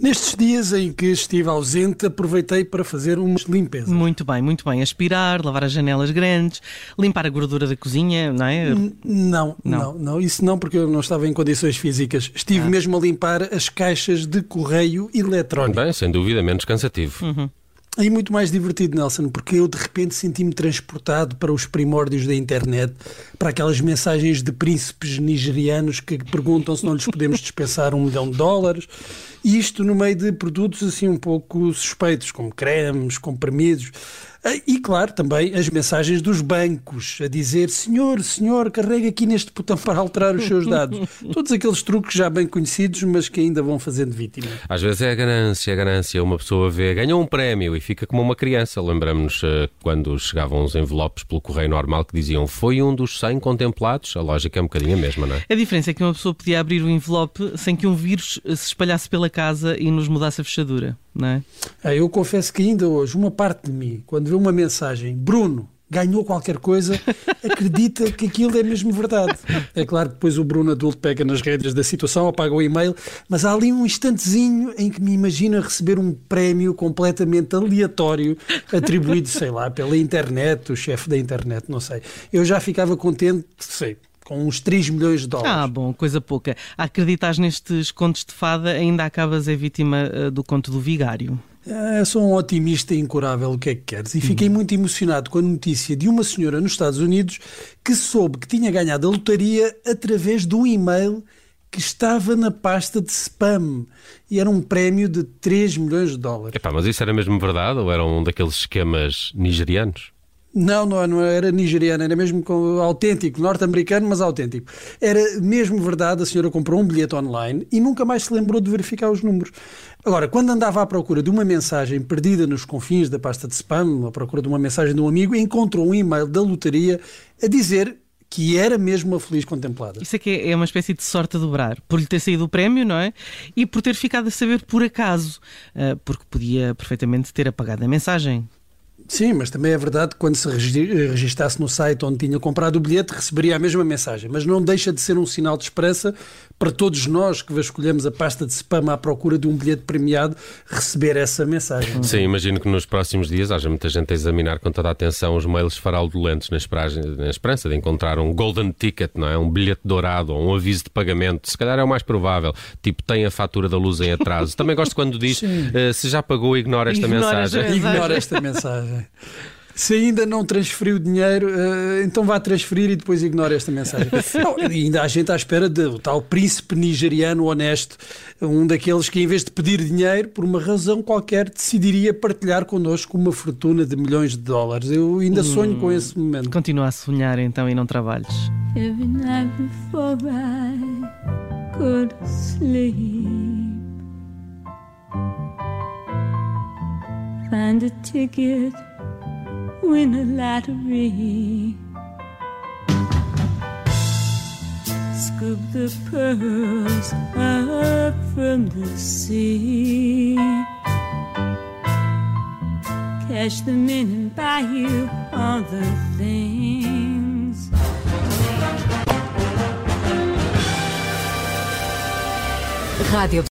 Nestes dias em que estive ausente, aproveitei para fazer umas limpezas. Muito bem, muito bem. Aspirar, lavar as janelas grandes, limpar a gordura da cozinha, não é? N- Não, Não. não, não, isso não, porque eu não estava em condições físicas. Estive Ah. mesmo a limpar as caixas de correio eletrónico. Bem, sem dúvida, menos cansativo. E muito mais divertido, Nelson, porque eu de repente senti-me transportado para os primórdios da internet, para aquelas mensagens de príncipes nigerianos que perguntam se não lhes podemos dispensar um milhão de dólares. E isto no meio de produtos assim um pouco suspeitos, como cremes, comprimidos. Ah, E claro, também as mensagens dos bancos a dizer: Senhor, senhor, carrega aqui neste botão para alterar os seus dados. Todos aqueles truques já bem conhecidos, mas que ainda vão fazendo vítima. Às vezes é a ganância, a ganância. Uma pessoa vê, ganhou um prémio e fica como uma criança. Lembramos-nos eh, quando chegavam os envelopes pelo correio normal que diziam foi um dos 100 contemplados. A lógica é um bocadinho a mesma, não é? A diferença é que uma pessoa podia abrir o envelope sem que um vírus se espalhasse pela casa e nos mudasse a fechadura, não é? Ah, eu confesso que ainda hoje, uma parte de mim, quando vê uma mensagem, Bruno ganhou qualquer coisa, acredita que aquilo é mesmo verdade. É claro que depois o Bruno adulto pega nas redes da situação, apaga o e-mail, mas há ali um instantezinho em que me imagino a receber um prémio completamente aleatório, atribuído, sei lá, pela internet, o chefe da internet, não sei. Eu já ficava contente, sei, com uns 3 milhões de dólares. Ah, bom, coisa pouca. A acreditar nestes contos de fada, ainda acabas a vítima eh, do conto do vigário. Eu sou um otimista incurável, o que é que queres? E fiquei muito emocionado com a notícia de uma senhora nos Estados Unidos que soube que tinha ganhado a lotaria através de um e-mail que estava na pasta de spam. E era um prémio de 3 milhões de dólares. Epá, mas isso era mesmo verdade ou era um daqueles esquemas nigerianos? Não, não, não era nigeriano, era mesmo autêntico, norte-americano, mas autêntico. Era mesmo verdade, a senhora comprou um bilhete online e nunca mais se lembrou de verificar os números. Agora, quando andava à procura de uma mensagem perdida nos confins da pasta de spam, à procura de uma mensagem de um amigo, encontrou um e-mail da lotaria a dizer que era mesmo uma feliz contemplada. Isso que é é uma espécie de sorte a dobrar. Por lhe ter saído o prémio, não é? E por ter ficado a saber por acaso. eh, porque podia perfeitamente ter apagado a mensagem. Sim, mas também é verdade que quando se regi- registasse no site onde tinha comprado o bilhete, receberia a mesma mensagem. Mas não deixa de ser um sinal de esperança para todos nós que vasculhamos a pasta de spam à procura de um bilhete premiado receber essa mensagem. Sim, imagino que nos próximos dias haja muita gente a examinar com toda a atenção os mails fraudulentos na, na esperança de encontrar um golden ticket, não é? Um bilhete dourado ou um aviso de pagamento. Se calhar é o mais provável. Tipo, tem a fatura da luz em atraso. Também gosto quando diz eh, se já pagou, ignora esta Ignora mensagem. Ignora esta mensagem. Se ainda não transferiu dinheiro, eh, então vá transferir e depois ignora esta mensagem. Não, ainda há gente à espera do tal príncipe nigeriano honesto, um daqueles que, em vez de pedir dinheiro, por uma razão qualquer, decidiria partilhar connosco uma fortuna de milhões de dólares. Eu ainda sonho com esse momento. Continua a sonhar então e não trabalhes. Every night before I go to sleep, find a ticket, win a lottery. Scoop the pearls up from the sea. Cash them in and buy you all the things. Rádio